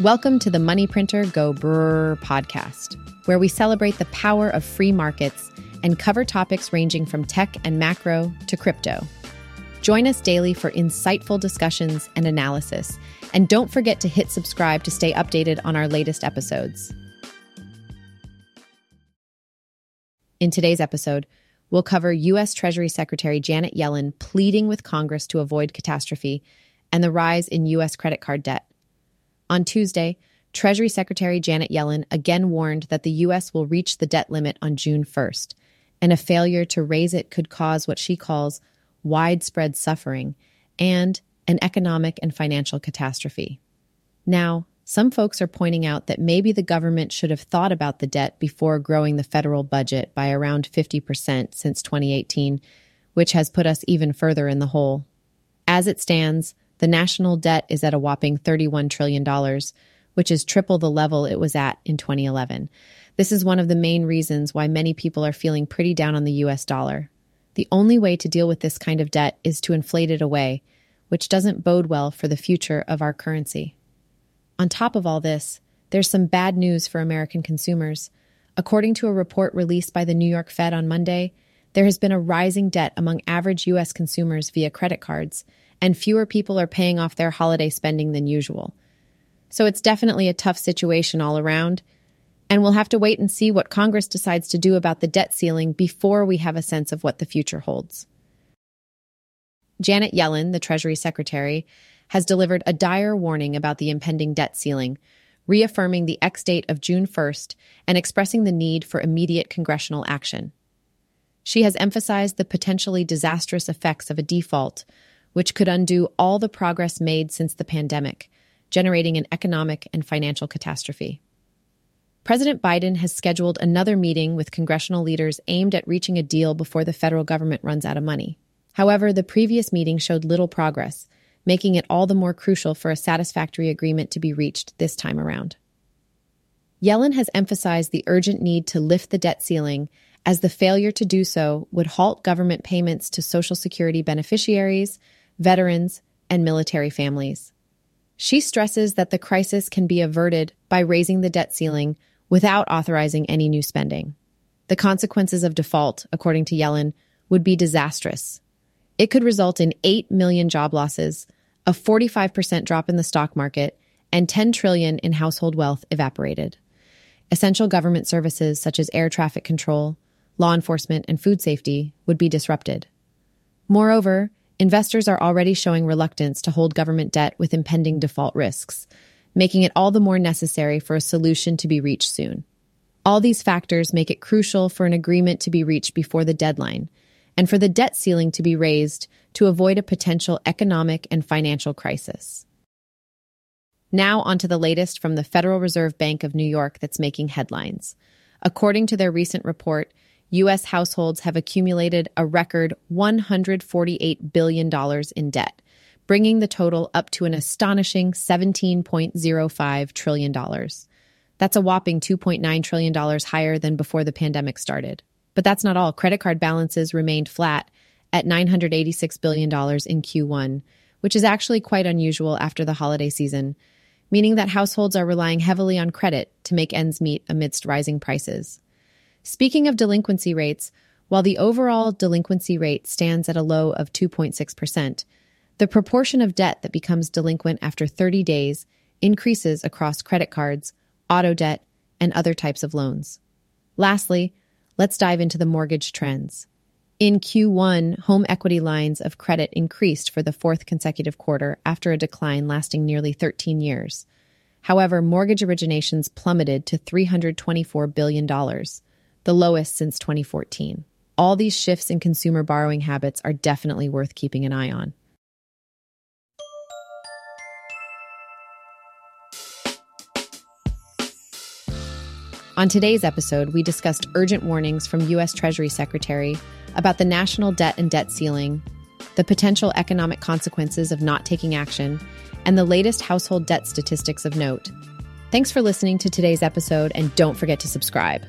Welcome to the Money Printer Go Brrr podcast, where we celebrate the power of free markets and cover topics ranging from tech and macro to crypto. Join us daily for insightful discussions and analysis, and don't forget to hit subscribe to stay updated on our latest episodes. In today's episode, we'll cover U.S. Treasury Secretary Janet Yellen pleading with Congress to avoid catastrophe and the rise in U.S. credit card debt. On Tuesday, Treasury Secretary Janet Yellen again warned that the U.S. will reach the debt limit on June 1st, and a failure to raise it could cause what she calls widespread suffering and an economic and financial catastrophe. Now, some folks are pointing out that maybe the government should have thought about the debt before growing the federal budget by around 50% since 2018, which has put us even further in the hole. As it stands, the national debt is at a whopping $31 trillion, which is triple the level it was at in 2011. This is one of the main reasons why many people are feeling pretty down on the US dollar. The only way to deal with this kind of debt is to inflate it away, which doesn't bode well for the future of our currency. On top of all this, there's some bad news for American consumers. According to a report released by the New York Fed on Monday, there has been a rising debt among average U.S. consumers via credit cards, and fewer people are paying off their holiday spending than usual. So it's definitely a tough situation all around, and we'll have to wait and see what Congress decides to do about the debt ceiling before we have a sense of what the future holds. Janet Yellen, the Treasury Secretary, has delivered a dire warning about the impending debt ceiling, reaffirming the X date of June 1st and expressing the need for immediate congressional action. She has emphasized the potentially disastrous effects of a default, which could undo all the progress made since the pandemic, generating an economic and financial catastrophe. President Biden has scheduled another meeting with congressional leaders aimed at reaching a deal before the federal government runs out of money. However, the previous meeting showed little progress, making it all the more crucial for a satisfactory agreement to be reached this time around. Yellen has emphasized the urgent need to lift the debt ceiling, as the failure to do so would halt government payments to Social Security beneficiaries, veterans, and military families. She stresses that the crisis can be averted by raising the debt ceiling without authorizing any new spending. The consequences of default, according to Yellen, would be disastrous. It could result in 8 million job losses, a 45% drop in the stock market, and 10 trillion in household wealth evaporated. Essential government services such as air traffic control, law enforcement, and food safety would be disrupted. Moreover, investors are already showing reluctance to hold government debt with impending default risks, making it all the more necessary for a solution to be reached soon. All these factors make it crucial for an agreement to be reached before the deadline and for the debt ceiling to be raised to avoid a potential economic and financial crisis. Now, on to the latest from the Federal Reserve Bank of New York that's making headlines. According to their recent report, U.S. households have accumulated a record $148 billion in debt, bringing the total up to an astonishing $17.05 trillion. That's a whopping $2.9 trillion higher than before the pandemic started. But that's not all. Credit card balances remained flat at $986 billion in Q1, which is actually quite unusual after the holiday season, meaning that households are relying heavily on credit to make ends meet amidst rising prices. Speaking of delinquency rates, while the overall delinquency rate stands at a low of 2.6%, the proportion of debt that becomes delinquent after 30 days increases across credit cards, auto debt, and other types of loans. Lastly, Let's dive into the mortgage trends. In Q1, home equity lines of credit increased for the fourth consecutive quarter after a decline lasting nearly 13 years. However, mortgage originations plummeted to $324 billion, the lowest since 2014. All these shifts in consumer borrowing habits are definitely worth keeping an eye on. On today's episode, we discussed urgent warnings from U.S. Treasury Secretary about the national debt and debt ceiling, the potential economic consequences of not taking action, and the latest household debt statistics of note. Thanks for listening to today's episode, and don't forget to subscribe.